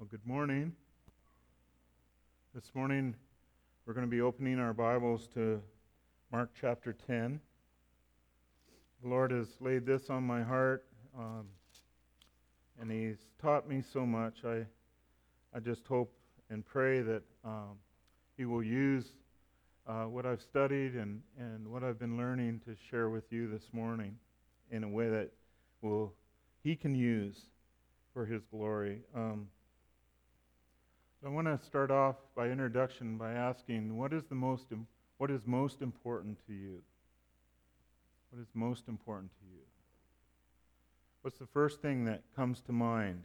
Well, good morning. This morning we're going to be opening our Bibles to Mark chapter 10. The Lord has laid this on my heart, um, and He's taught me so much. I, I just hope and pray that um, He will use uh, what I've studied and, and what I've been learning to share with you this morning in a way that will He can use for His glory. Um, I want to start off by introduction by asking what is the most what is most important to you? What is most important to you? What's the first thing that comes to mind?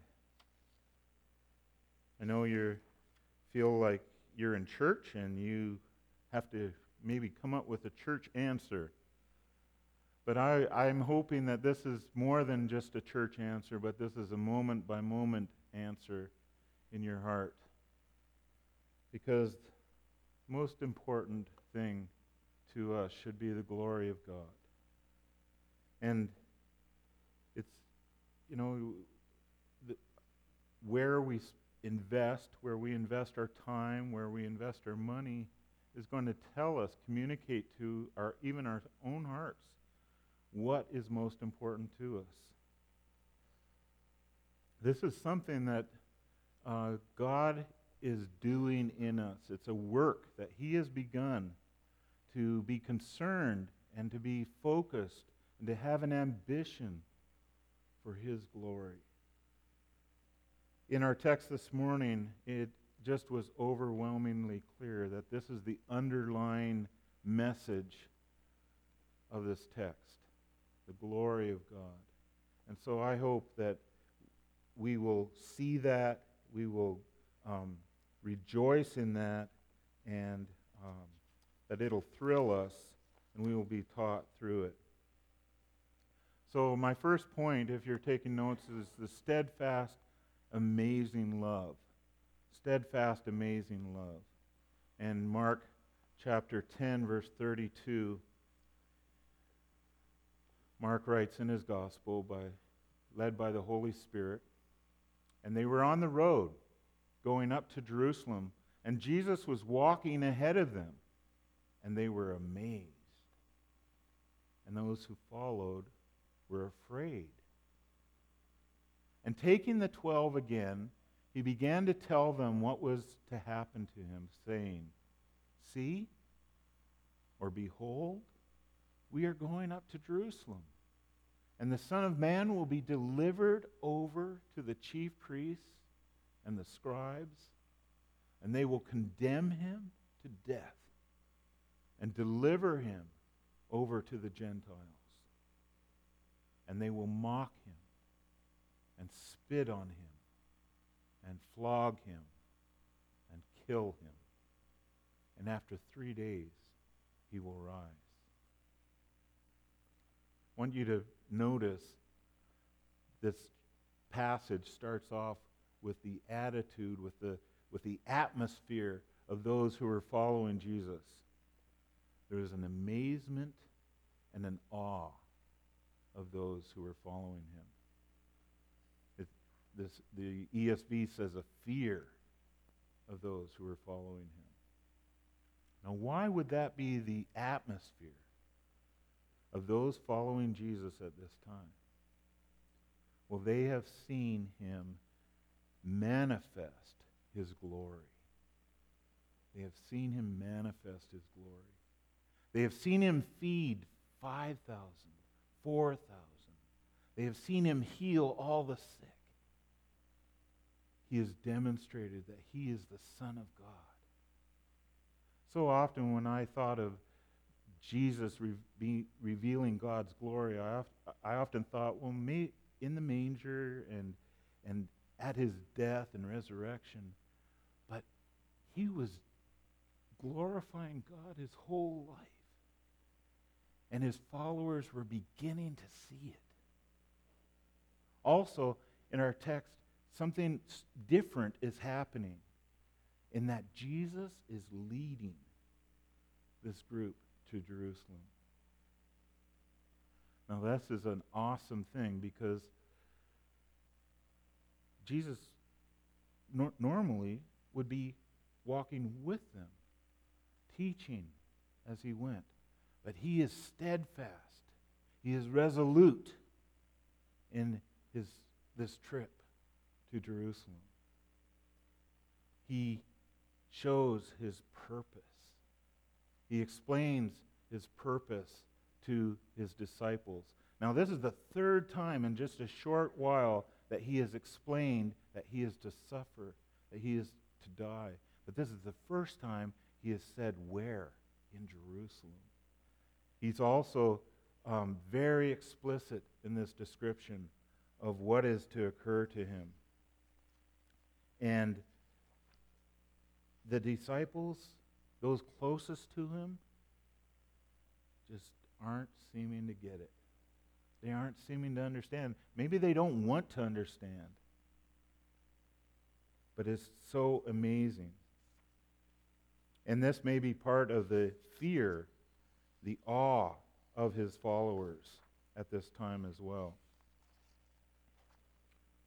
I know you feel like you're in church and you have to maybe come up with a church answer. But I, I'm hoping that this is more than just a church answer, but this is a moment by moment answer in your heart because the most important thing to us should be the glory of God. And it's, you know, the, where we invest, where we invest our time, where we invest our money, is going to tell us, communicate to our even our own hearts, what is most important to us. This is something that uh, God is doing in us. It's a work that He has begun to be concerned and to be focused and to have an ambition for His glory. In our text this morning, it just was overwhelmingly clear that this is the underlying message of this text the glory of God. And so I hope that we will see that, we will um, rejoice in that and um, that it'll thrill us and we will be taught through it. So, my first point, if you're taking notes, is the steadfast, amazing love. Steadfast, amazing love. And Mark chapter 10, verse 32, Mark writes in his gospel, by, led by the Holy Spirit, and they were on the road going up to Jerusalem, and Jesus was walking ahead of them, and they were amazed. And those who followed were afraid. And taking the twelve again, he began to tell them what was to happen to him, saying, See, or behold, we are going up to Jerusalem. And the Son of Man will be delivered over to the chief priests and the scribes, and they will condemn him to death and deliver him over to the Gentiles. And they will mock him and spit on him and flog him and kill him. And after three days, he will rise. I want you to notice this passage starts off with the attitude, with the, with the atmosphere of those who are following Jesus. There is an amazement and an awe of those who are following him. It, this, the ESV says a fear of those who are following him. Now, why would that be the atmosphere of those following Jesus at this time? Well, they have seen him manifest his glory. They have seen him manifest his glory. They have seen him feed 5,000, 4,000. They have seen him heal all the sick. He has demonstrated that he is the Son of God. So often, when I thought of Jesus re- revealing God's glory, I, oft- I often thought, well, in the manger and, and at his death and resurrection, but he was glorifying God his whole life. And his followers were beginning to see it. Also, in our text, something different is happening in that Jesus is leading this group to Jerusalem. Now, this is an awesome thing because Jesus nor- normally would be walking with them, teaching as he went. But he is steadfast. He is resolute in his, this trip to Jerusalem. He shows his purpose. He explains his purpose to his disciples. Now, this is the third time in just a short while that he has explained that he is to suffer, that he is to die. But this is the first time he has said where in Jerusalem. He's also um, very explicit in this description of what is to occur to him. And the disciples, those closest to him, just aren't seeming to get it. They aren't seeming to understand. Maybe they don't want to understand. But it's so amazing. And this may be part of the fear, the awe of his followers at this time as well.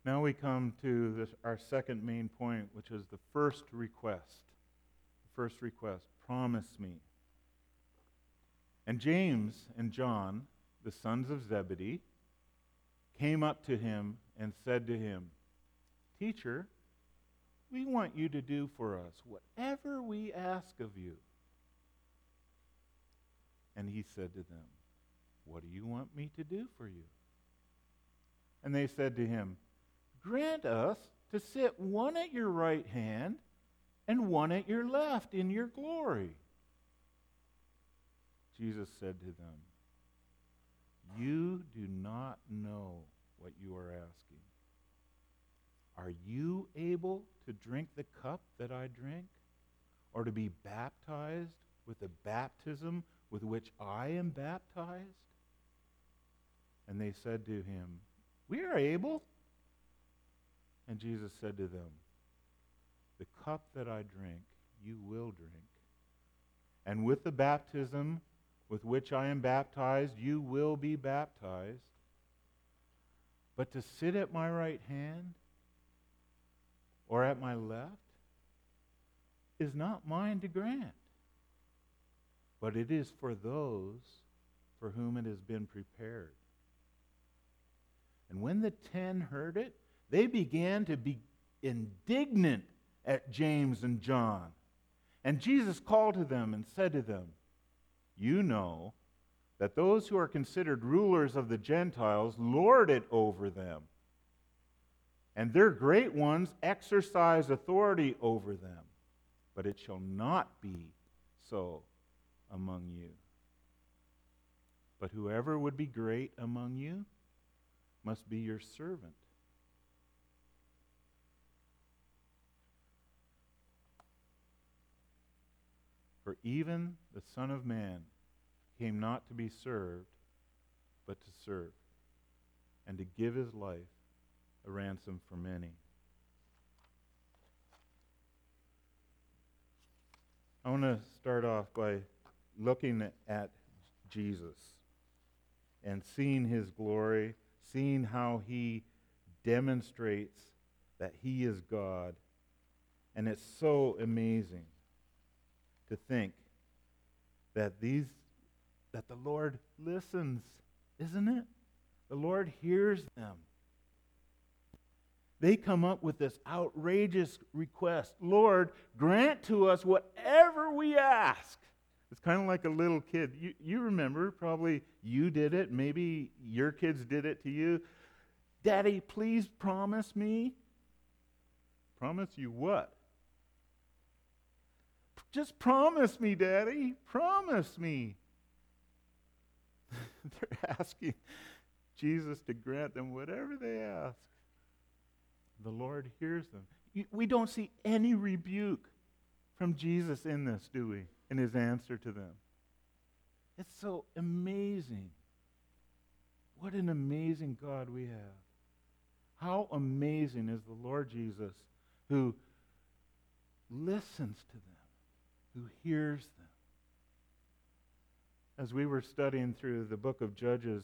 Now we come to this, our second main point, which is the first request. The first request promise me. And James and John, the sons of Zebedee, came up to him and said to him, Teacher, we want you to do for us whatever we ask of you. And he said to them, What do you want me to do for you? And they said to him, Grant us to sit one at your right hand and one at your left in your glory. Jesus said to them, You do not know what you are asking. Are you able to drink the cup that I drink? Or to be baptized with the baptism with which I am baptized? And they said to him, We are able. And Jesus said to them, The cup that I drink, you will drink. And with the baptism with which I am baptized, you will be baptized. But to sit at my right hand or at my left is not mine to grant, but it is for those for whom it has been prepared. And when the ten heard it, they began to be indignant at James and John. And Jesus called to them and said to them, You know that those who are considered rulers of the Gentiles lord it over them, and their great ones exercise authority over them. But it shall not be so among you. But whoever would be great among you must be your servant. For even the Son of Man came not to be served, but to serve, and to give his life a ransom for many. I want to start off by looking at Jesus and seeing his glory, seeing how he demonstrates that he is God. And it's so amazing to think that these that the Lord listens, isn't it? The Lord hears them. They come up with this outrageous request Lord, grant to us whatever we ask. It's kind of like a little kid. You, you remember, probably you did it, maybe your kids did it to you. Daddy, please promise me. Promise you what? Just promise me, Daddy. Promise me. They're asking Jesus to grant them whatever they ask. The Lord hears them. We don't see any rebuke from Jesus in this, do we? In his answer to them. It's so amazing. What an amazing God we have. How amazing is the Lord Jesus who listens to them, who hears them. As we were studying through the book of Judges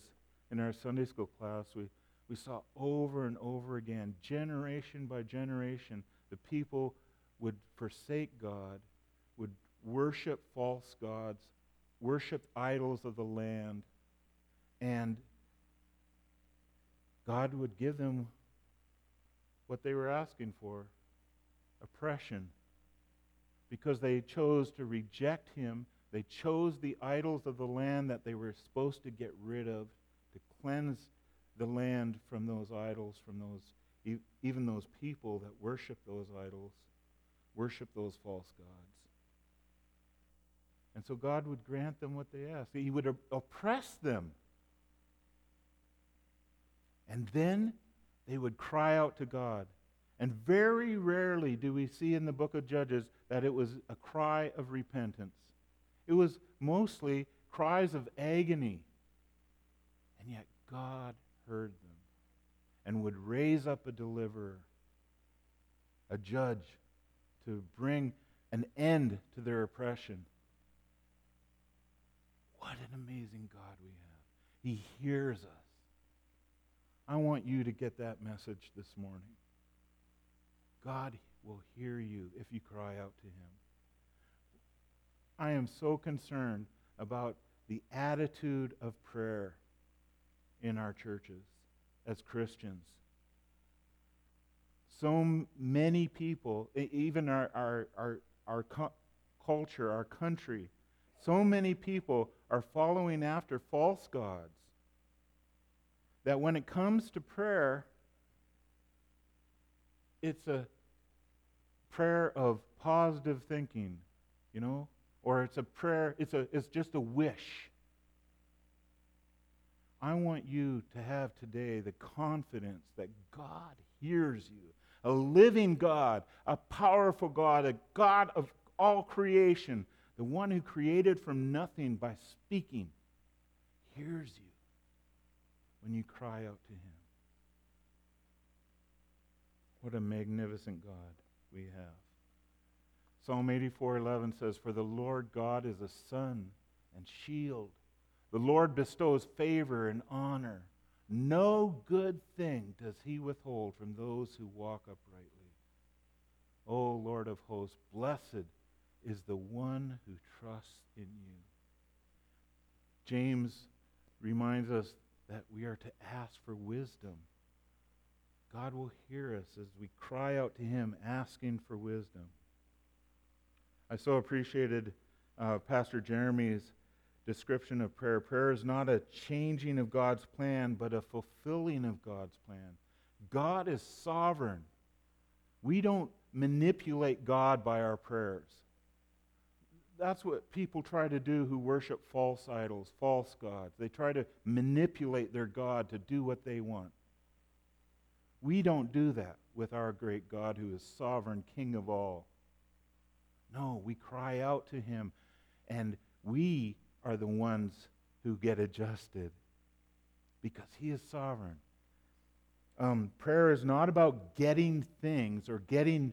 in our Sunday school class, we, we saw over and over again, generation by generation, the people would forsake God, would worship false gods, worship idols of the land, and God would give them what they were asking for oppression. Because they chose to reject Him, they chose the idols of the land that they were supposed to get rid of, to cleanse the land from those idols, from those, even those people that worship those idols, worship those false gods. And so God would grant them what they asked. He would oppress them. And then they would cry out to God. And very rarely do we see in the book of Judges that it was a cry of repentance. It was mostly cries of agony. And yet God heard them and would raise up a deliverer, a judge, to bring an end to their oppression. What an amazing God we have. He hears us. I want you to get that message this morning. God will hear you if you cry out to him. I am so concerned about the attitude of prayer in our churches as Christians. So many people, even our, our, our, our cu- culture, our country, so many people are following after false gods that when it comes to prayer, it's a prayer of positive thinking, you know, or it's a prayer, it's, a, it's just a wish. I want you to have today the confidence that God hears you. A living God, a powerful God, a God of all creation, the one who created from nothing by speaking, hears you when you cry out to him. What a magnificent God we have. Psalm 84:11 says, "For the Lord God is a sun and shield. The Lord bestows favor and honor. No good thing does he withhold from those who walk uprightly. O Lord of hosts, blessed is the one who trusts in you." James reminds us that we are to ask for wisdom. God will hear us as we cry out to Him asking for wisdom. I so appreciated uh, Pastor Jeremy's description of prayer. Prayer is not a changing of God's plan, but a fulfilling of God's plan. God is sovereign. We don't manipulate God by our prayers that's what people try to do who worship false idols, false gods. They try to manipulate their God to do what they want. We don't do that with our great God who is sovereign, king of all. No, we cry out to him, and we are the ones who get adjusted because he is sovereign. Um, prayer is not about getting things or getting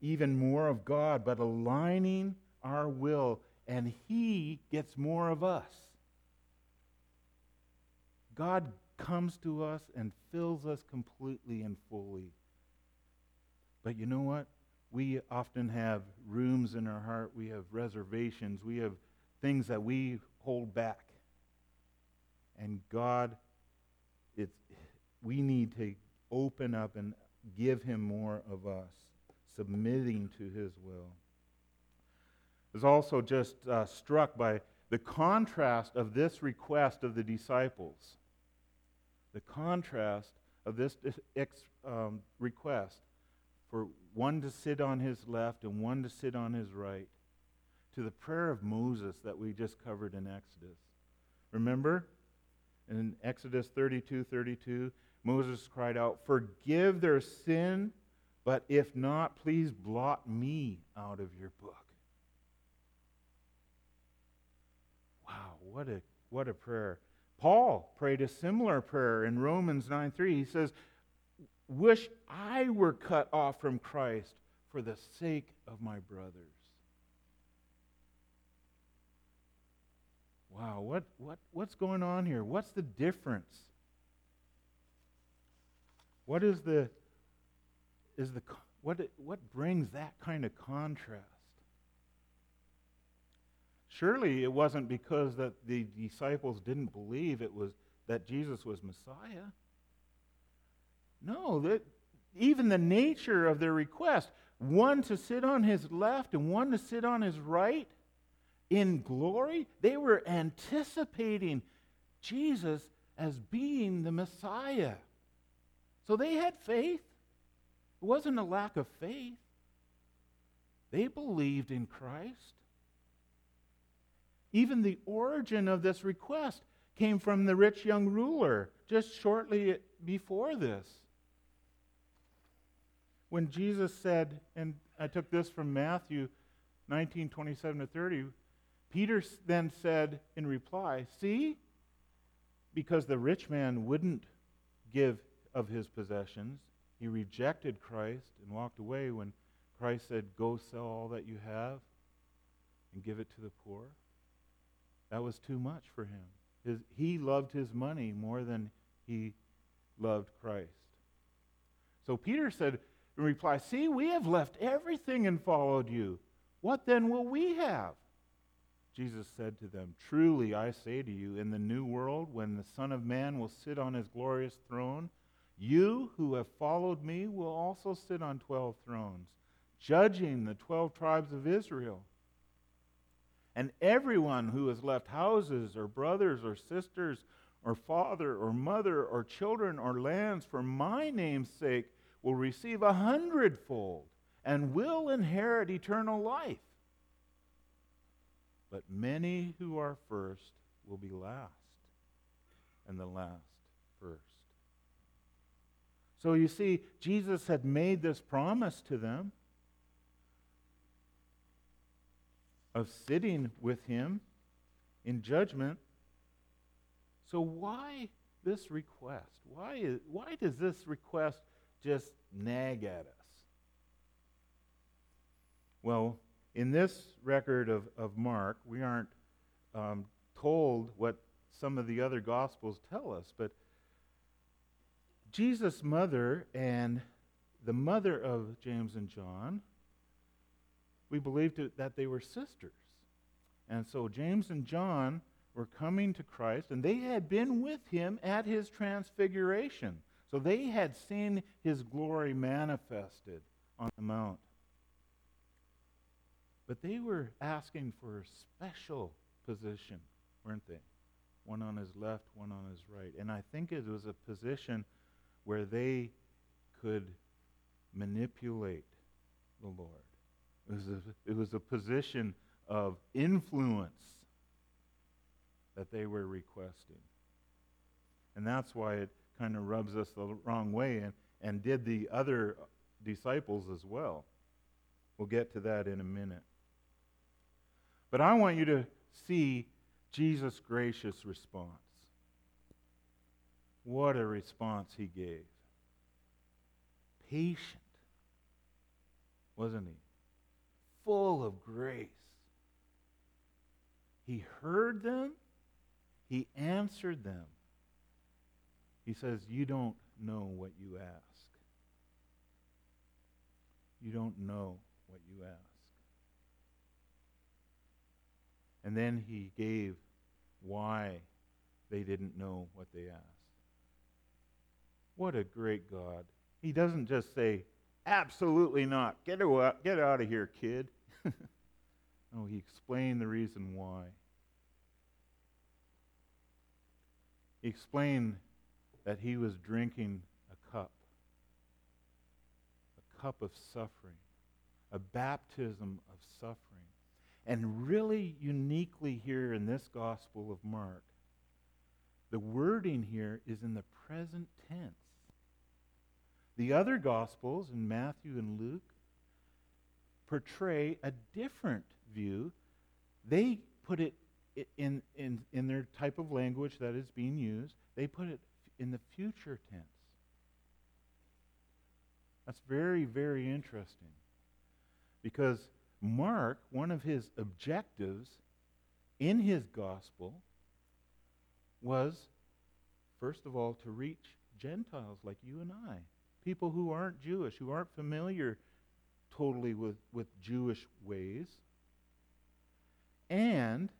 even more of God, but aligning our will, and He gets more of us. God comes to us and fills us completely and fully. But you know what? We often have rooms in our heart, we have reservations, we have things that we hold back. And God, it's, we need to open up and give Him more of us, submitting to His will was also just uh, struck by the contrast of this request of the disciples. The contrast of this um, request for one to sit on his left and one to sit on his right to the prayer of Moses that we just covered in Exodus. Remember? In Exodus 32 32, Moses cried out, Forgive their sin, but if not, please blot me out of your book. Wow, what a, what a prayer. Paul prayed a similar prayer in Romans 9 3. He says, Wish I were cut off from Christ for the sake of my brothers. Wow, what, what, what's going on here? What's the difference? What is the, is the, what, what brings that kind of contrast? Surely it wasn't because that the disciples didn't believe it was that Jesus was Messiah. No, that even the nature of their request, one to sit on his left and one to sit on his right in glory, they were anticipating Jesus as being the Messiah. So they had faith. It wasn't a lack of faith. They believed in Christ. Even the origin of this request came from the rich young ruler just shortly before this. When Jesus said, and I took this from Matthew 19 27 to 30, Peter then said in reply, See, because the rich man wouldn't give of his possessions, he rejected Christ and walked away when Christ said, Go sell all that you have and give it to the poor. That was too much for him. His, he loved his money more than he loved Christ. So Peter said in reply, See, we have left everything and followed you. What then will we have? Jesus said to them, Truly I say to you, in the new world, when the Son of Man will sit on his glorious throne, you who have followed me will also sit on twelve thrones, judging the twelve tribes of Israel. And everyone who has left houses or brothers or sisters or father or mother or children or lands for my name's sake will receive a hundredfold and will inherit eternal life. But many who are first will be last, and the last first. So you see, Jesus had made this promise to them. Of sitting with him in judgment. So, why this request? Why, is, why does this request just nag at us? Well, in this record of, of Mark, we aren't um, told what some of the other Gospels tell us, but Jesus' mother and the mother of James and John we believed that they were sisters. And so James and John were coming to Christ, and they had been with him at his transfiguration. So they had seen his glory manifested on the mount. But they were asking for a special position, weren't they? One on his left, one on his right. And I think it was a position where they could manipulate the Lord. It was a, it was a position of influence that they were requesting. And that's why it kind of rubs us the wrong way and, and did the other disciples as well. We'll get to that in a minute. But I want you to see Jesus' gracious response. What a response he gave. Patient, wasn't he? Full of grace. He heard them, he answered them. He says, You don't know what you ask. You don't know what you ask. And then he gave why they didn't know what they asked. What a great God. He doesn't just say, Absolutely not. Get, out, get out of here, kid. No, oh, he explained the reason why. He explained that he was drinking a cup, a cup of suffering, a baptism of suffering. And really uniquely here in this Gospel of Mark, the wording here is in the present tense. The other Gospels, in Matthew and Luke, portray a different view. They put it in, in, in their type of language that is being used, they put it in the future tense. That's very, very interesting. Because Mark, one of his objectives in his gospel was, first of all, to reach Gentiles like you and I, people who aren't Jewish, who aren't familiar totally with, with Jewish ways. And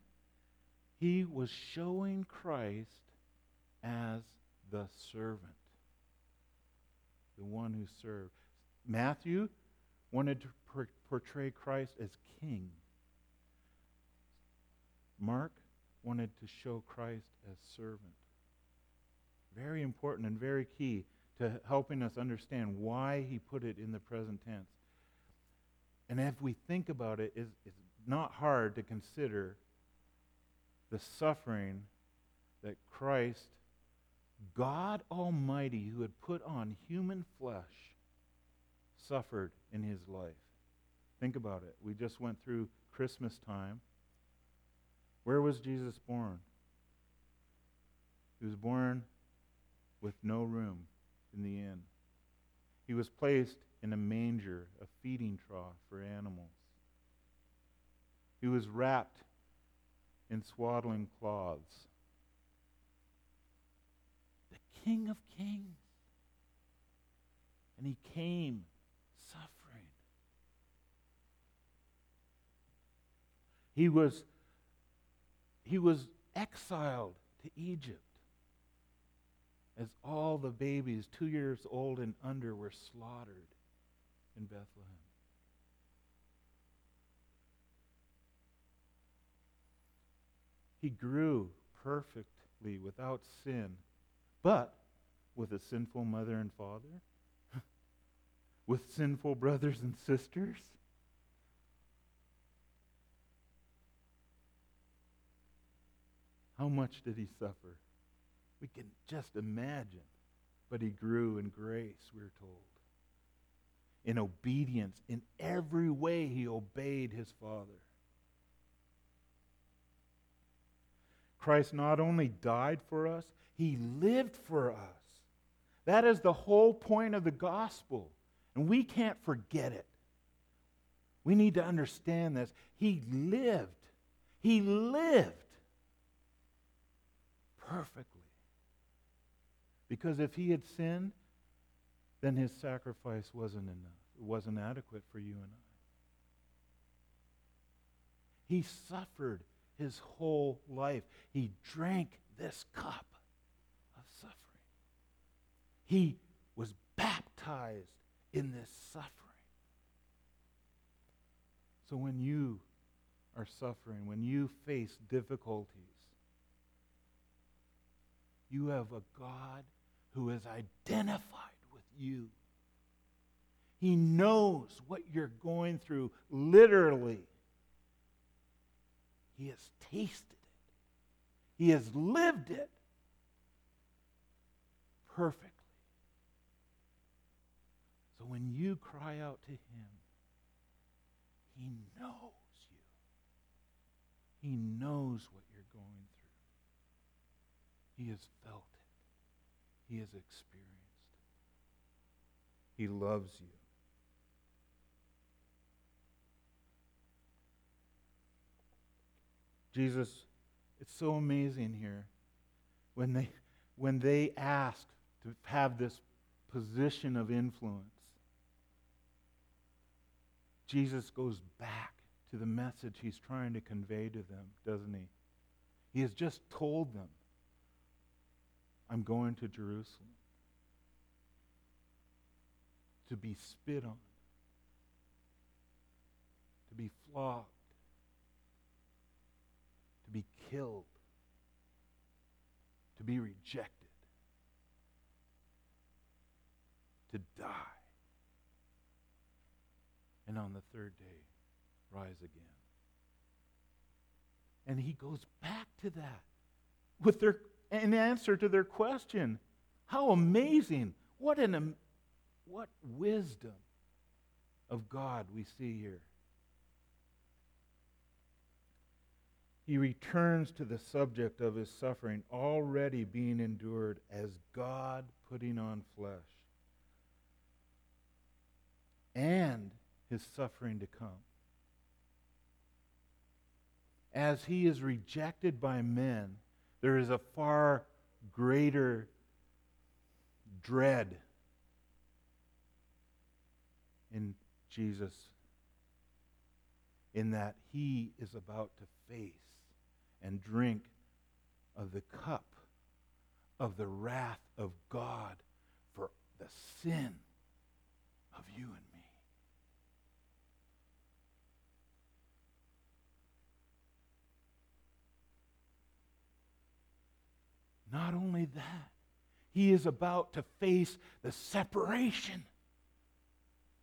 he was showing Christ as the servant, the one who served. Matthew wanted to portray Christ as king. Mark wanted to show Christ as servant. Very important and very key to helping us understand why he put it in the present tense. And if we think about it, it's, it's not hard to consider the suffering that Christ, God Almighty, who had put on human flesh, suffered in his life. Think about it. We just went through Christmas time. Where was Jesus born? He was born with no room in the inn. He was placed in a manger, a feeding trough for animals. He was wrapped in swaddling cloths. The King of Kings. And he came suffering. He was, he was exiled to Egypt as all the babies two years old and under were slaughtered in Bethlehem. He grew perfectly without sin, but with a sinful mother and father, with sinful brothers and sisters. How much did he suffer? We can just imagine. But he grew in grace, we're told. In obedience. In every way, he obeyed his Father. Christ not only died for us, he lived for us. That is the whole point of the gospel. And we can't forget it. We need to understand this. He lived. He lived perfectly. Because if he had sinned, then his sacrifice wasn't enough. Wasn't adequate for you and I. He suffered his whole life. He drank this cup of suffering. He was baptized in this suffering. So when you are suffering, when you face difficulties, you have a God who is identified with you. He knows what you're going through, literally. He has tasted it, He has lived it perfectly. So when you cry out to Him, He knows you, He knows what you're going through, He has felt it he has experienced. it. He loves you. Jesus, it's so amazing here when they when they ask to have this position of influence. Jesus goes back to the message he's trying to convey to them, doesn't he? He has just told them I'm going to Jerusalem to be spit on, to be flogged, killed, to be rejected, to die, and on the third day, rise again. And he goes back to that with their an answer to their question. How amazing. What an what wisdom of God we see here. He returns to the subject of his suffering already being endured as God putting on flesh and his suffering to come. As he is rejected by men, there is a far greater dread in Jesus in that he is about to face and drink of the cup of the wrath of God for the sin of you and me. Not only that, he is about to face the separation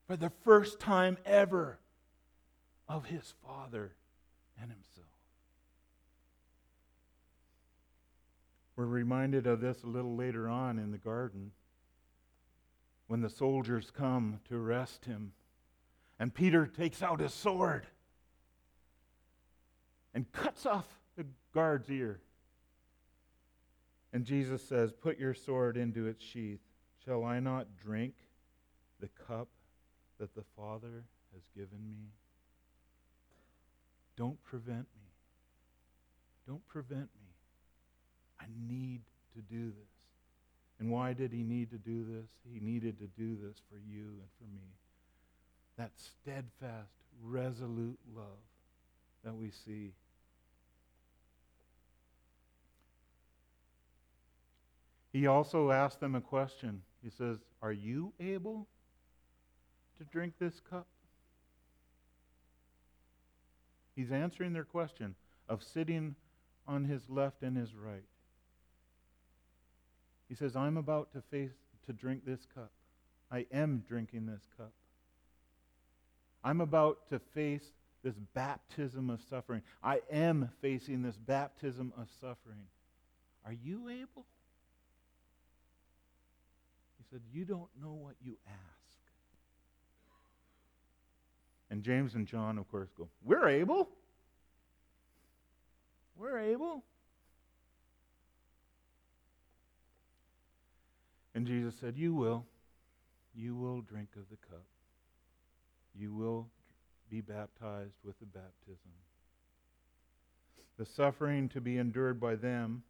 for the first time ever of his Father and himself. We're reminded of this a little later on in the garden when the soldiers come to arrest him. And Peter takes out his sword and cuts off the guard's ear. And Jesus says, Put your sword into its sheath. Shall I not drink the cup that the Father has given me? Don't prevent me. Don't prevent me. I need to do this. And why did he need to do this? He needed to do this for you and for me. That steadfast, resolute love that we see. He also asked them a question. He says, Are you able to drink this cup? He's answering their question of sitting on his left and his right. He says, I'm about to face to drink this cup. I am drinking this cup. I'm about to face this baptism of suffering. I am facing this baptism of suffering. Are you able? He said, You don't know what you ask. And James and John, of course, go, We're able. We're able. And Jesus said, You will. You will drink of the cup. You will be baptized with the baptism. The suffering to be endured by them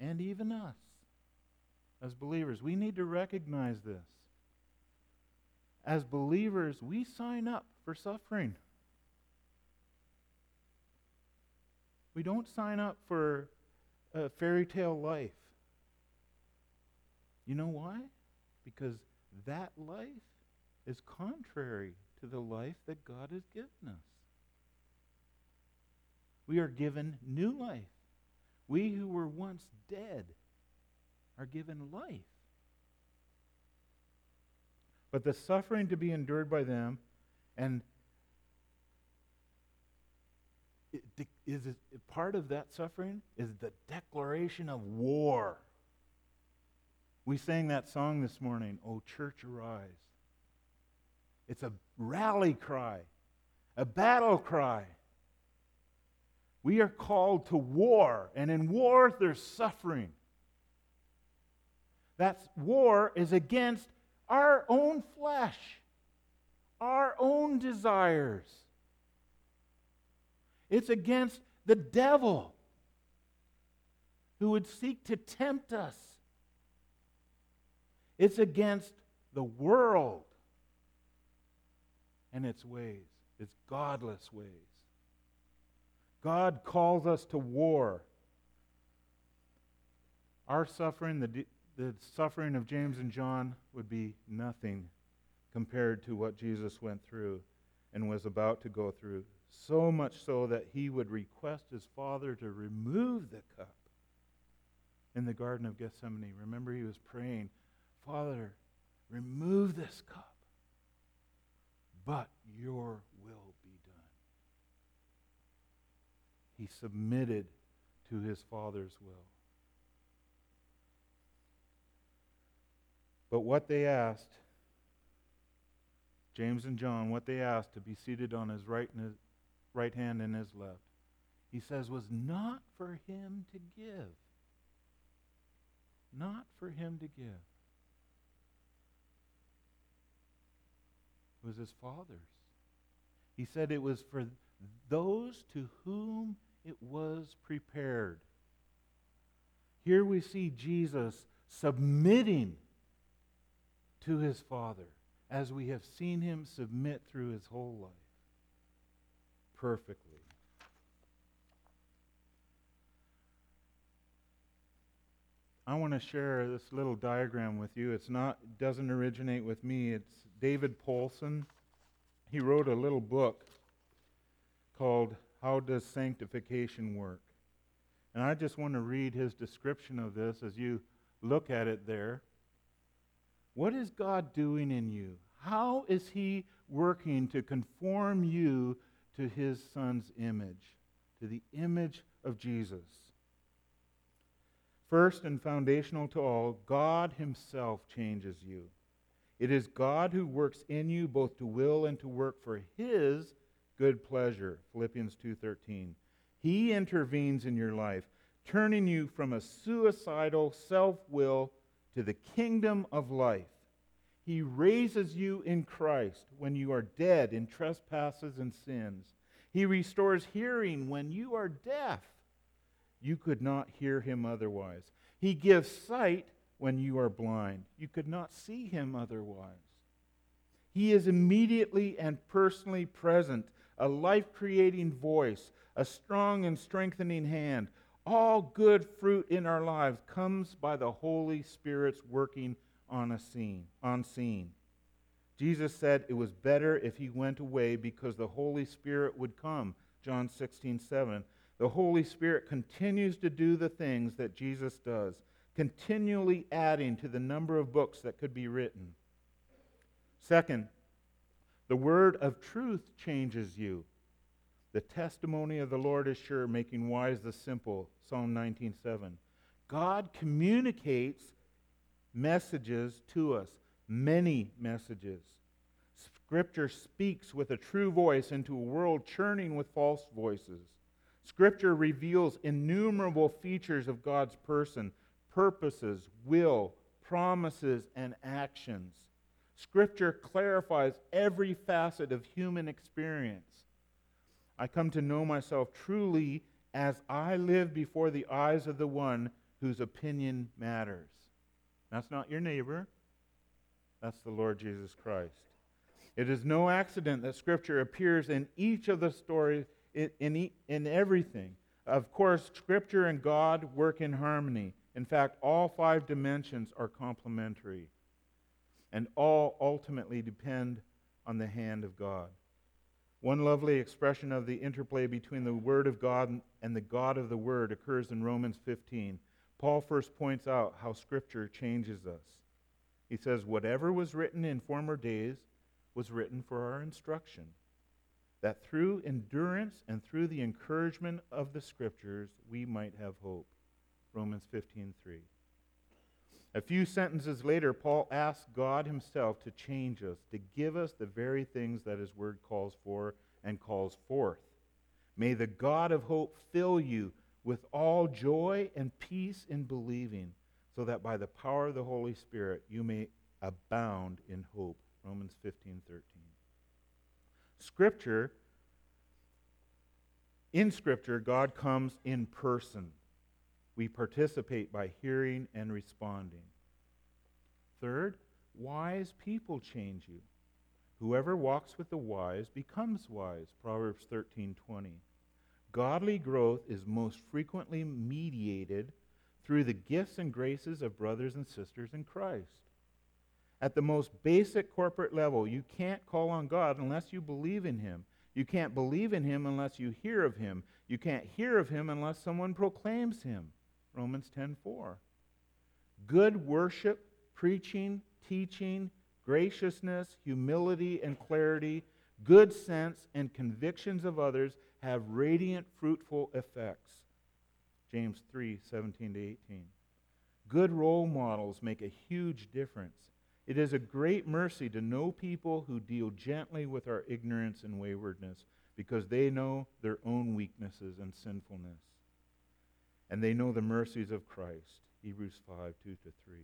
and even us as believers. We need to recognize this as believers, we sign up for suffering. We don't sign up for a fairy tale life. You know why? Because that life is contrary to the life that God has given us. We are given new life. We who were once dead are given life. But the suffering to be endured by them and is part of that suffering is the declaration of war. We sang that song this morning, "Oh Church Arise." It's a rally cry, a battle cry. We are called to war, and in war there's suffering. That war is against our own flesh, our own desires. It's against the devil who would seek to tempt us. It's against the world and its ways, its godless ways. God calls us to war. Our suffering, the, the suffering of James and John would be nothing compared to what Jesus went through and was about to go through. So much so that he would request his Father to remove the cup in the Garden of Gethsemane. Remember, he was praying, Father, remove this cup, but your will be done. He submitted to his Father's will. But what they asked, James and John, what they asked to be seated on his right, his right hand and his left, he says, was not for him to give. Not for him to give. It was his father's. He said it was for those to whom it was prepared. Here we see Jesus submitting to his Father as we have seen him submit through his whole life perfectly. I want to share this little diagram with you. It's not doesn't originate with me. It's David Powlison. He wrote a little book called How Does Sanctification Work? And I just want to read his description of this as you look at it there. What is God doing in you? How is he working to conform you to his son's image, to the image of Jesus? First and foundational to all, God himself changes you. It is God who works in you both to will and to work for his good pleasure. Philippians 2:13. He intervenes in your life, turning you from a suicidal self-will to the kingdom of life. He raises you in Christ when you are dead in trespasses and sins. He restores hearing when you are deaf you could not hear him otherwise. He gives sight when you are blind. You could not see him otherwise. He is immediately and personally present, a life creating voice, a strong and strengthening hand. All good fruit in our lives comes by the Holy Spirit's working on a scene, on scene. Jesus said it was better if he went away because the Holy Spirit would come. John 16, 7 the Holy Spirit continues to do the things that Jesus does, continually adding to the number of books that could be written. Second, the word of truth changes you. The testimony of the Lord is sure, making wise the simple. Psalm 19:7. God communicates messages to us, many messages. Scripture speaks with a true voice into a world churning with false voices. Scripture reveals innumerable features of God's person, purposes, will, promises, and actions. Scripture clarifies every facet of human experience. I come to know myself truly as I live before the eyes of the one whose opinion matters. That's not your neighbor, that's the Lord Jesus Christ. It is no accident that Scripture appears in each of the stories in, in, in everything. Of course, Scripture and God work in harmony. In fact, all five dimensions are complementary, and all ultimately depend on the hand of God. One lovely expression of the interplay between the Word of God and the God of the Word occurs in Romans 15. Paul first points out how Scripture changes us. He says, Whatever was written in former days was written for our instruction that through endurance and through the encouragement of the scriptures we might have hope. Romans 15:3. A few sentences later, Paul asks God himself to change us, to give us the very things that his word calls for and calls forth. May the God of hope fill you with all joy and peace in believing, so that by the power of the Holy Spirit you may abound in hope. Romans 15:13. Scripture, in Scripture, God comes in person. We participate by hearing and responding. Third, wise people change you. Whoever walks with the wise becomes wise. Proverbs 13:20. Godly growth is most frequently mediated through the gifts and graces of brothers and sisters in Christ. At the most basic corporate level, you can't call on God unless you believe in Him. You can't believe in Him unless you hear of Him. You can't hear of Him unless someone proclaims Him. Romans 10:4. Good worship, preaching, teaching, graciousness, humility, and clarity, good sense, and convictions of others have radiant, fruitful effects. James 3 17 to 18. Good role models make a huge difference. It is a great mercy to know people who deal gently with our ignorance and waywardness because they know their own weaknesses and sinfulness. And they know the mercies of Christ. Hebrews 5 2 to 3.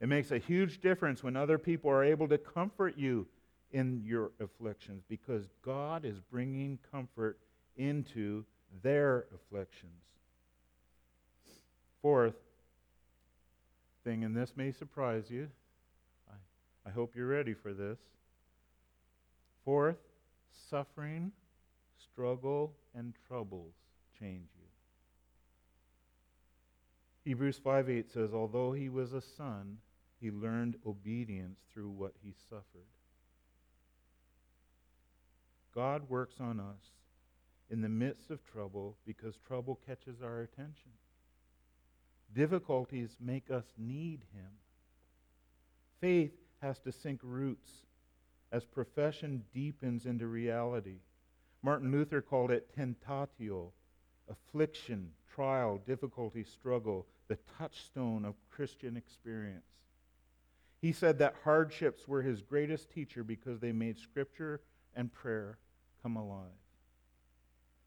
It makes a huge difference when other people are able to comfort you in your afflictions because God is bringing comfort into their afflictions. Fourth thing, and this may surprise you, I hope you're ready for this. Fourth, suffering, struggle, and troubles change you. Hebrews 5 8 says, Although he was a son, he learned obedience through what he suffered. God works on us in the midst of trouble because trouble catches our attention. Difficulties make us need him. Faith has to sink roots as profession deepens into reality. Martin Luther called it tentatio, affliction, trial, difficulty, struggle, the touchstone of Christian experience. He said that hardships were his greatest teacher because they made Scripture and prayer come alive.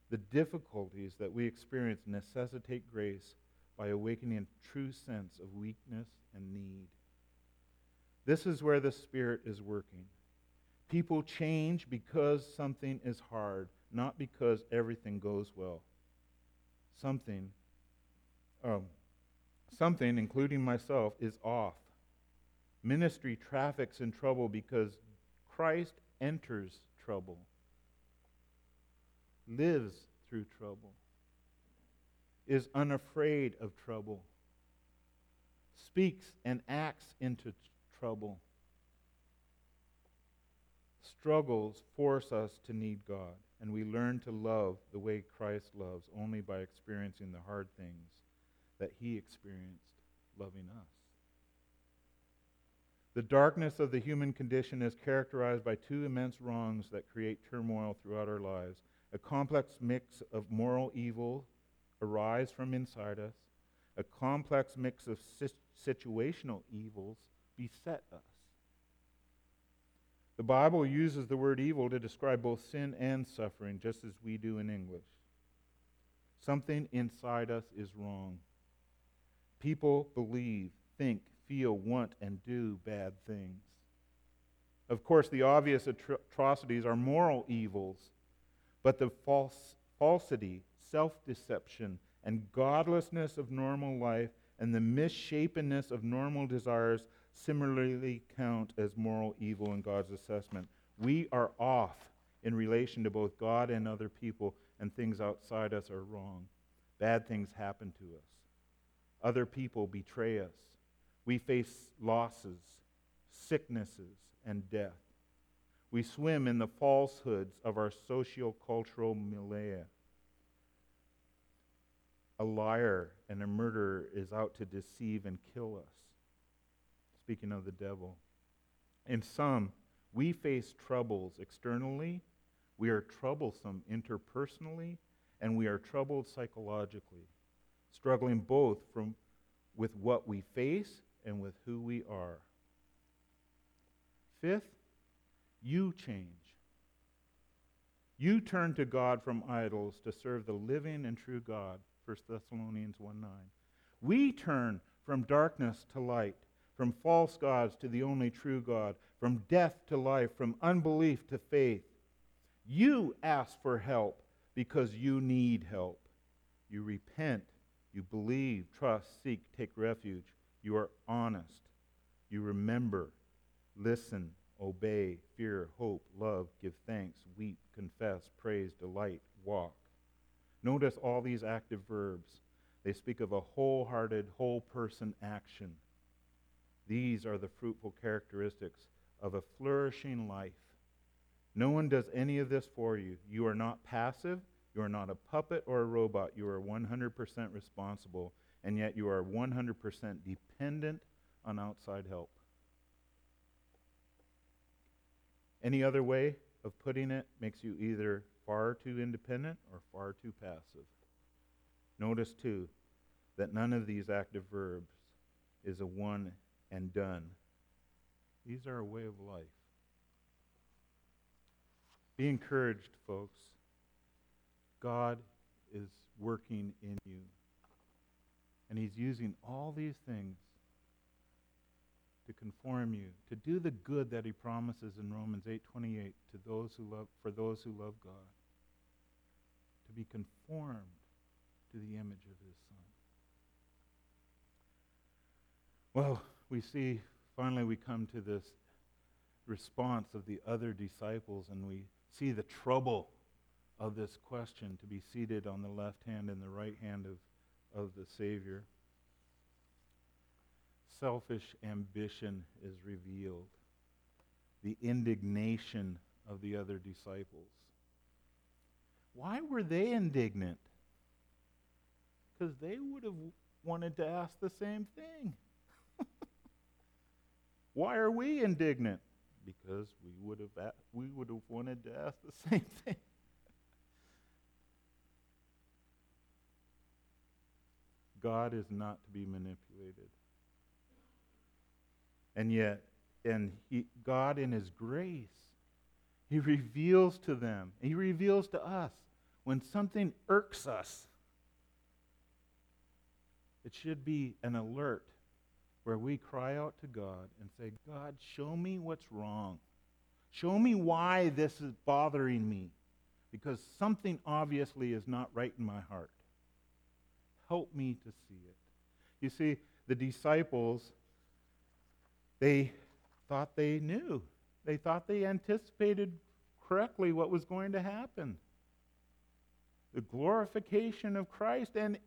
The difficulties that we experience necessitate grace by awakening a true sense of weakness and need. This is where the Spirit is working. People change because something is hard, not because everything goes well. Something, um, something, including myself, is off. Ministry traffics in trouble because Christ enters trouble, lives through trouble, is unafraid of trouble, speaks and acts into trouble. Struggles force us to need God, and we learn to love the way Christ loves only by experiencing the hard things that he experienced loving us. The darkness of the human condition is characterized by two immense wrongs that create turmoil throughout our lives. A complex mix of moral evil arise from inside us. A complex mix of situational evils beset us. The Bible uses the word evil to describe both sin and suffering, just as we do in English. Something inside us is wrong. People believe, think, feel, want, and do bad things. Of course, the obvious atrocities are moral evils, but the false, falsity, self deception, and godlessness of normal life and the misshapenness of normal desires similarly count as moral evil in God's assessment. We are off in relation to both God and other people, and things outside us are wrong. Bad things happen to us. Other people betray us. We face losses, sicknesses, and death. We swim in the falsehoods of our socio-cultural milieu. A liar and a murderer is out to deceive and kill us speaking of the devil. In sum, we face troubles externally, we are troublesome interpersonally, and we are troubled psychologically, struggling both from, with what we face and with who we are. Fifth, you change. You turn to God from idols to serve the living and true God. 1 Thessalonians 1 9. We turn from darkness to light from false gods to the only true God, from death to life, from unbelief to faith. You ask for help because you need help. You repent, you believe, trust, seek, take refuge. You are honest. You remember, listen, obey, fear, hope, love, give thanks, weep, confess, praise, delight, walk. Notice all these active verbs. They speak of a wholehearted, whole person action. These are the fruitful characteristics of a flourishing life. No one does any of this for you. You are not passive. You are not a puppet or a robot. You are 100% responsible, and yet you are 100% dependent on outside help. Any other way of putting it makes you either far too independent or far too passive. Notice, too, that none of these active verbs is a one and done. These are a way of life. Be encouraged, folks. God is working in you. And He's using all these things to conform you, to do the good that He promises in Romans 8:28 to those who love for those who love God. To be conformed to the image of His Son. Well, we see finally we come to this response of the other disciples and we see the trouble of this question to be seated on the left hand and the right hand of, of the Savior. Selfish ambition is revealed, the indignation of the other disciples. Why were they indignant? Because they would have wanted to ask the same thing. Why are we indignant? Because we would have we would have wanted to ask the same thing. God is not to be manipulated. And yet, and he, God in his grace, he reveals to them, he reveals to us when something irks us. It should be an alert where we cry out to God and say, God, show me what's wrong. Show me why this is bothering me. Because something obviously is not right in my heart. Help me to see it. You see, the disciples, they thought they knew. They thought they anticipated correctly what was going to happen. The glorification of Christ and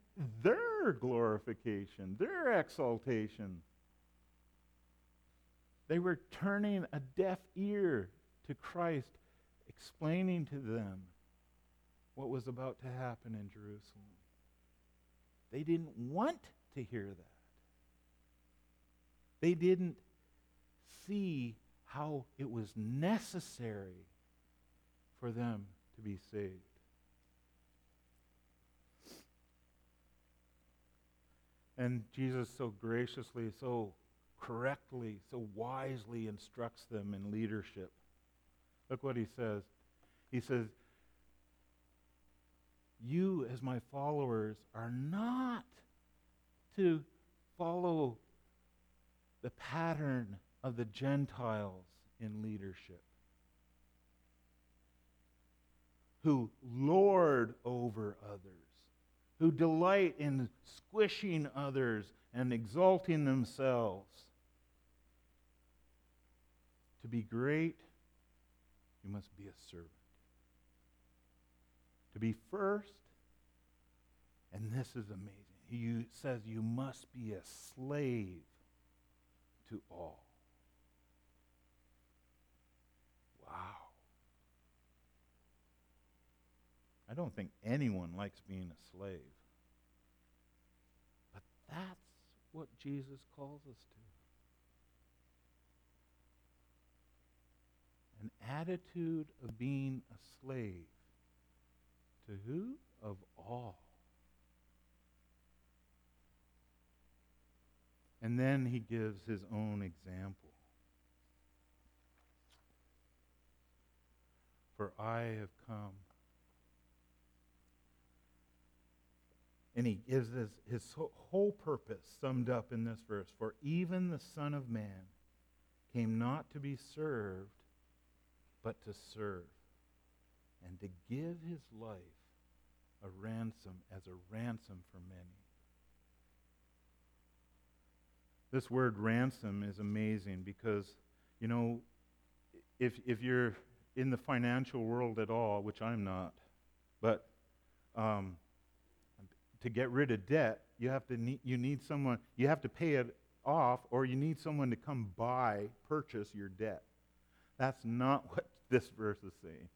their glorification, their exaltation. They were turning a deaf ear to Christ, explaining to them what was about to happen in Jerusalem. They didn't want to hear that. They didn't see how it was necessary for them to be saved. And Jesus so graciously, so correctly, so wisely instructs them in leadership. Look what he says. He says, You, as my followers, are not to follow the pattern of the Gentiles in leadership, who lord over others, who delight in squishing others and exalting themselves. To be great, you must be a servant. To be first, and this is amazing, he says you must be a slave to all. Wow. I don't think anyone likes being a slave. But that's what Jesus calls us to. An attitude of being a slave. To who? Of all. And then he gives his own example. For I have come. And he gives his, his whole purpose summed up in this verse. For even the Son of Man came not to be served, but to serve, and to give his life a ransom as a ransom for many. This word ransom is amazing because, you know, if, if you're in the financial world at all, which I'm not, but um, to get rid of debt, you have to you need someone, you have to pay it off, or you need someone to come buy, purchase your debt. That's not what this verse is saying.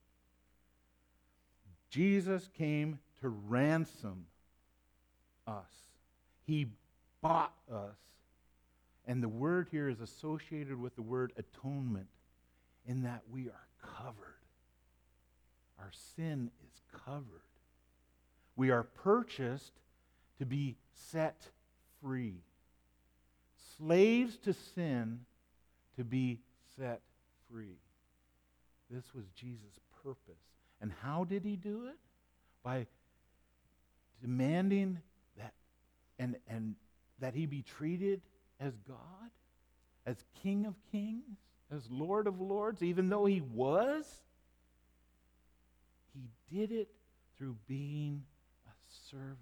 Jesus came to ransom us. He bought us and the word here is associated with the word atonement, in that we are covered. Our sin is covered. We are purchased to be set free. Slaves to sin to be set free. This was Jesus' purpose. And how did he do it? By demanding that and, and that he be treated as God, as King of Kings, as Lord of Lords, even though he was, he did it through being a servant.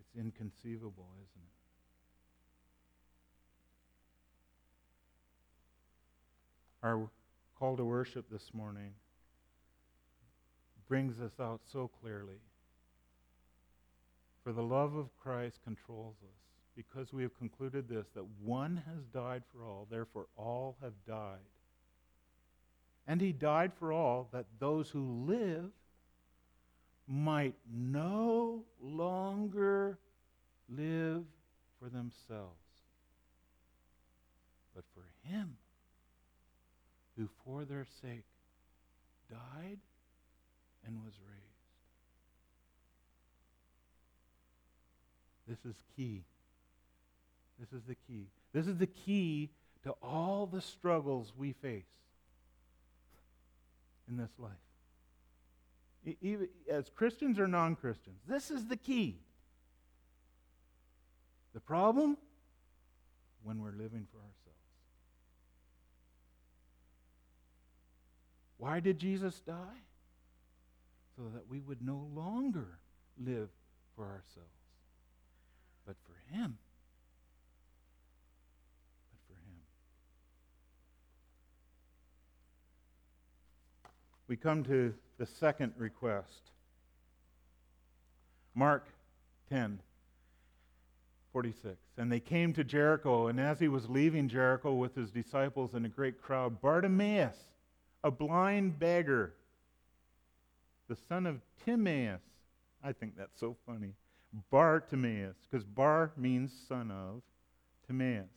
It's inconceivable, isn't it? Our call to worship this morning brings us out so clearly. For the love of Christ controls us, because we have concluded this that one has died for all, therefore all have died. And he died for all that those who live might no longer live for themselves, but for him who for their sake died and was raised. This is key. This is the key. This is the key to all the struggles we face in this life. Even as Christians or non Christians, this is the key. The problem? When we're living for ourselves. Why did Jesus die? So that we would no longer live for ourselves, but for Him. But for Him. We come to the second request. Mark 10. 46. And they came to Jericho, and as he was leaving Jericho with his disciples and a great crowd, Bartimaeus, a blind beggar, the son of Timaeus, I think that's so funny, Bartimaeus, because Bar means son of, Timaeus.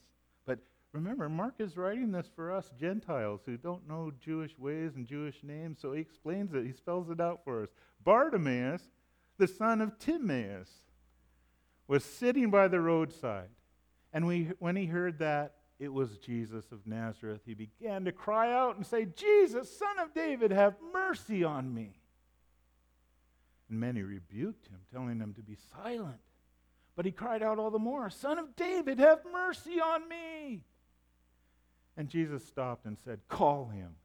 But remember, Mark is writing this for us Gentiles who don't know Jewish ways and Jewish names, so he explains it. He spells it out for us. Bartimaeus, the son of Timaeus was sitting by the roadside. And we, when he heard that it was Jesus of Nazareth, he began to cry out and say, Jesus, son of David, have mercy on me. And many rebuked him, telling him to be silent. But he cried out all the more, Son of David, have mercy on me. And Jesus stopped and said, Call him.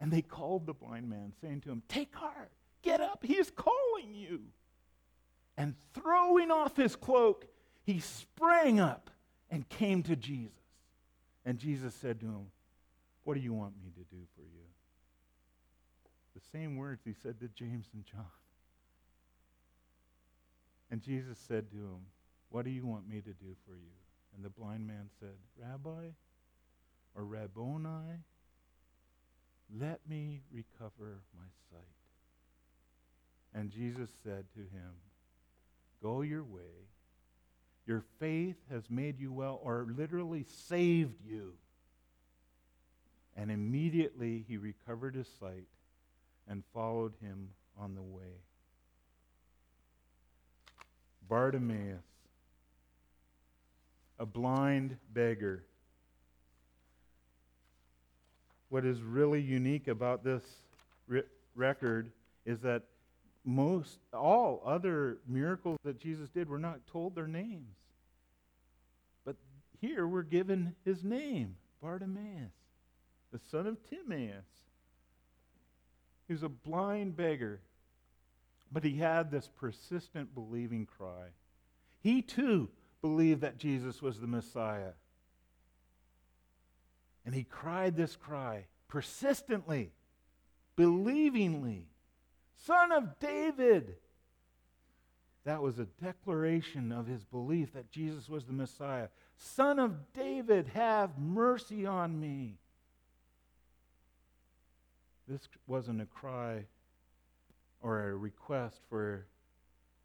And they called the blind man, saying to him, Take heart, get up, he is calling you. And throwing off his cloak, he sprang up and came to Jesus. And Jesus said to him, What do you want me to do for you? The same words he said to James and John. And Jesus said to him, What do you want me to do for you? And the blind man said, Rabbi or Rabboni, let me recover my sight. And Jesus said to him, Go your way. Your faith has made you well, or literally saved you. And immediately he recovered his sight and followed him on the way. Bartimaeus, a blind beggar. What is really unique about this record is that most all other miracles that Jesus did were not told their names. Here we're given his name, Bartimaeus, the son of Timaeus. He was a blind beggar, but he had this persistent believing cry. He too believed that Jesus was the Messiah. And he cried this cry persistently, believingly. Son of David. That was a declaration of his belief that Jesus was the Messiah. Son of David, have mercy on me. This wasn't a cry or a request for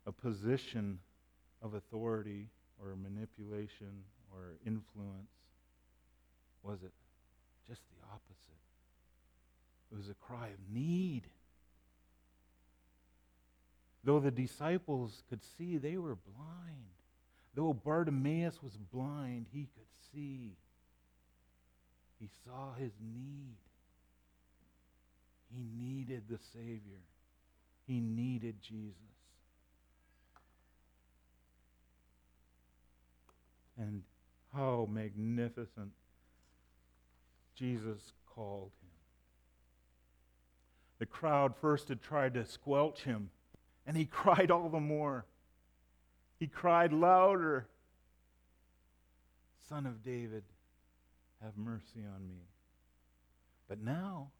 a position of authority or manipulation or influence, was it? Just the opposite. It was a cry of need. Though the disciples could see, they were blind. Though Bartimaeus was blind, he could see. He saw his need. He needed the Savior. He needed Jesus. And how magnificent Jesus called him. The crowd first had tried to squelch him and he cried all the more. He cried louder Son of David, have mercy on me. But now,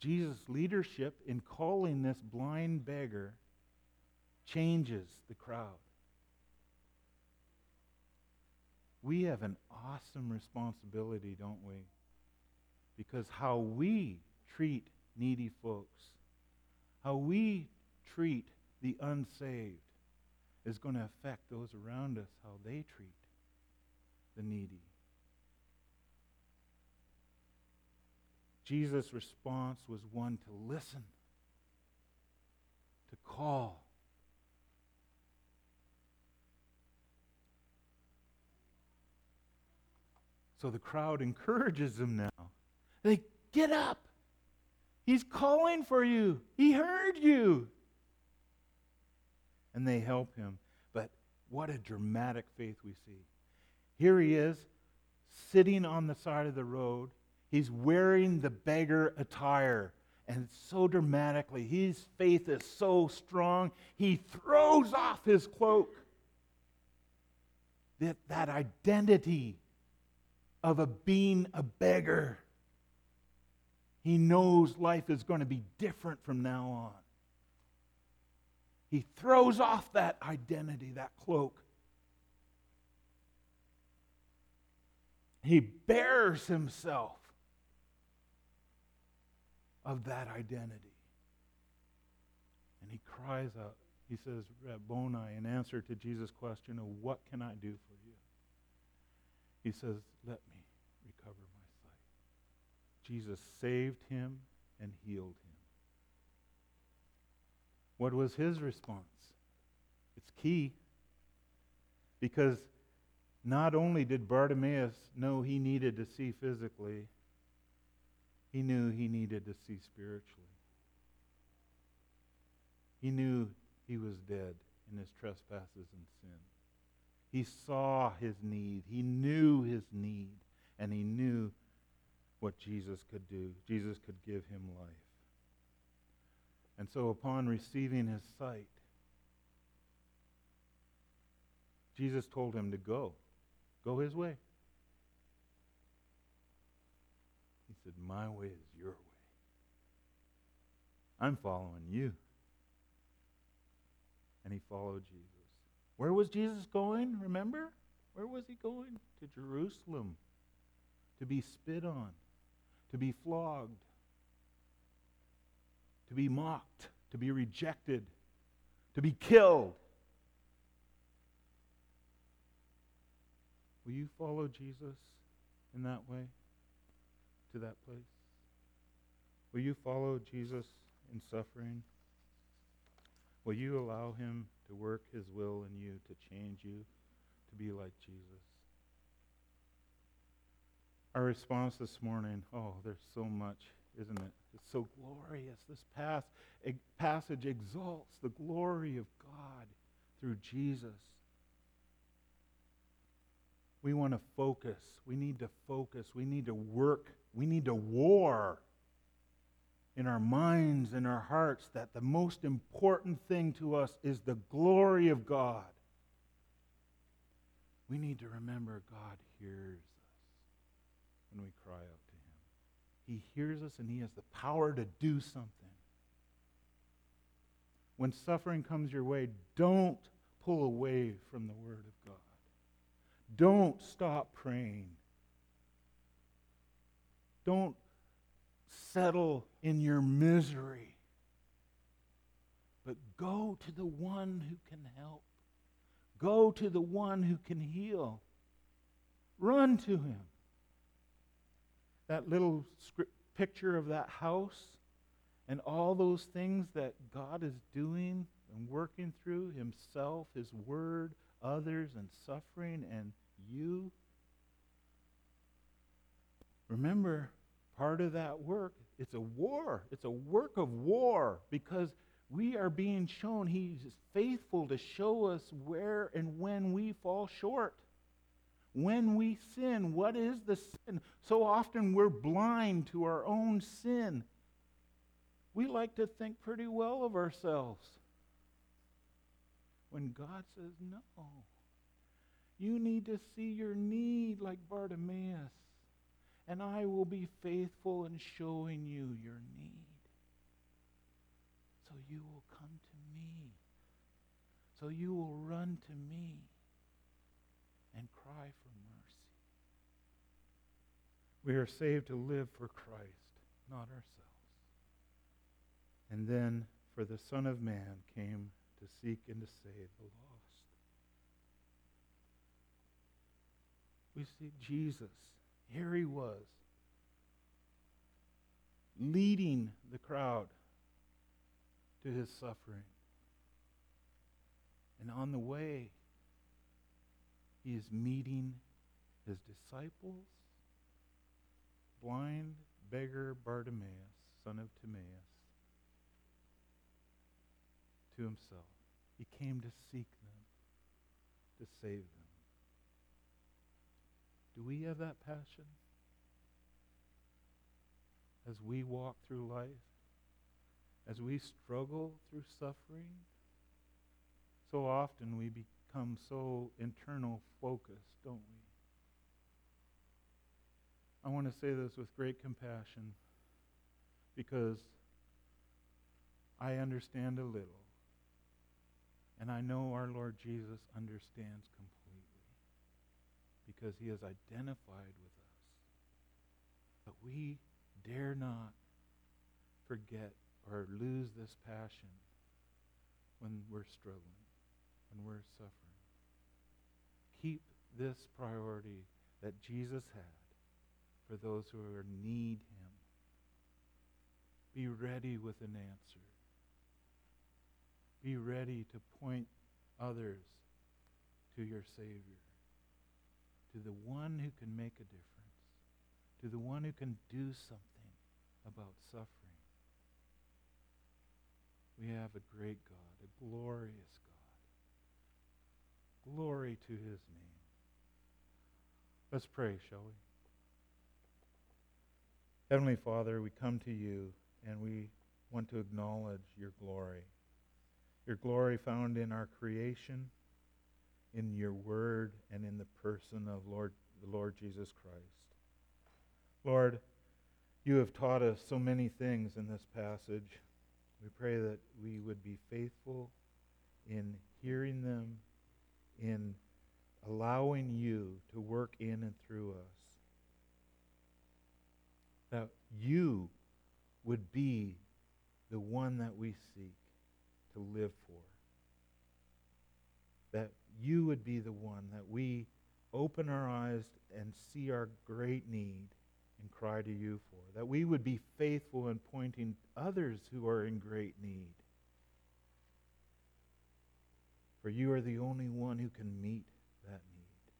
Jesus' leadership in calling this blind beggar changes the crowd. We have an awesome responsibility, don't we? Because how we treat needy folks, how we treat the unsaved, is going to affect those around us, how they treat the needy. Jesus' response was one to listen, to call. So the crowd encourages him now. They get up. He's calling for you. He heard you. And they help him. But what a dramatic faith we see. Here he is, sitting on the side of the road. He's wearing the beggar attire. And so dramatically, his faith is so strong, he throws off his cloak. That, that identity of a being a beggar. He knows life is going to be different from now on. He throws off that identity, that cloak. He bears himself of that identity. And he cries out, he says, Rabboni, in answer to Jesus' question of what can I do for you? He says, Let me recover my sight. Jesus saved him and healed him. What was his response? It's key because not only did Bartimaeus know he needed to see physically, he knew he needed to see spiritually. He knew he was dead in his trespasses and sin. He saw his need. He knew his need. And he knew what Jesus could do. Jesus could give him life. And so, upon receiving his sight, Jesus told him to go. Go his way. He said, My way is your way. I'm following you. And he followed Jesus. Where was Jesus going? Remember? Where was he going? To Jerusalem. To be spit on, to be flogged, to be mocked, to be rejected, to be killed. Will you follow Jesus in that way to that place? Will you follow Jesus in suffering? Will you allow him to work his will in you to change you to be like Jesus? Our response this morning, oh, there's so much, isn't it? It's so glorious. This past, passage exalts the glory of God through Jesus. We want to focus. We need to focus. We need to work. We need to war in our minds and our hearts that the most important thing to us is the glory of God. We need to remember God hears us when we cry out. He hears us and He has the power to do something. When suffering comes your way, don't pull away from the Word of God. Don't stop praying. Don't settle in your misery. But go to the one who can help. Go to the one who can heal. Run to him. That little picture of that house and all those things that God is doing and working through himself, his word, others, and suffering, and you. Remember, part of that work, it's a war. It's a work of war because we are being shown He's faithful to show us where and when we fall short. When we sin, what is the sin? So often we're blind to our own sin. We like to think pretty well of ourselves. When God says, no, you need to see your need like Bartimaeus and I will be faithful in showing you your need. So you will come to me. So you will run to me and cry for mercy. We are saved to live for Christ, not ourselves. And then, for the Son of Man came to seek and to save the lost. We see Jesus. Here he was, leading the crowd to his suffering. And on the way, he is meeting his disciples, blind beggar Bartimaeus, son of Timaeus, to himself. He came to seek them, to save them. Do we have that passion? As we walk through life, as we struggle through suffering, so often we become so internal focused, don't we? I want to say this with great compassion because I understand a little. And I know our Lord Jesus understands completely because he has identified with us. But we dare not forget or lose this passion when we're struggling, when we're suffering. Keep this priority that Jesus had for those who need him. Be ready with an answer. Be ready to point others to your Savior, to the one who can make a difference, to the one who can do something about suffering. We have a great God, a glorious God. Glory to his name. Let's pray, shall we? Heavenly Father, we come to you and we want to acknowledge your glory. Your glory found in our creation, in your word, and in the person of Lord, the Lord Jesus Christ. Lord, you have taught us so many things in this passage. We pray that we would be faithful in hearing them, in allowing you to work in and through us. That you would be the one that we seek to live for. That you would be the one that we open our eyes and see our great need and cry to you for. That we would be faithful in pointing others who are in great need. For you are the only one who can meet that need.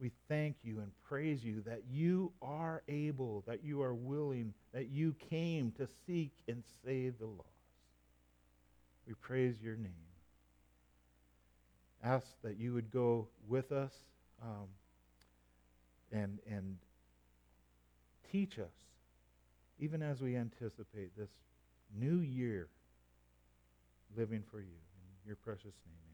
We thank you and praise you that you are able, that you are willing, that you came to seek and save the lost. We praise your name. Ask that you would go with us um, and, and teach us, even as we anticipate this new year living for you. In your precious name,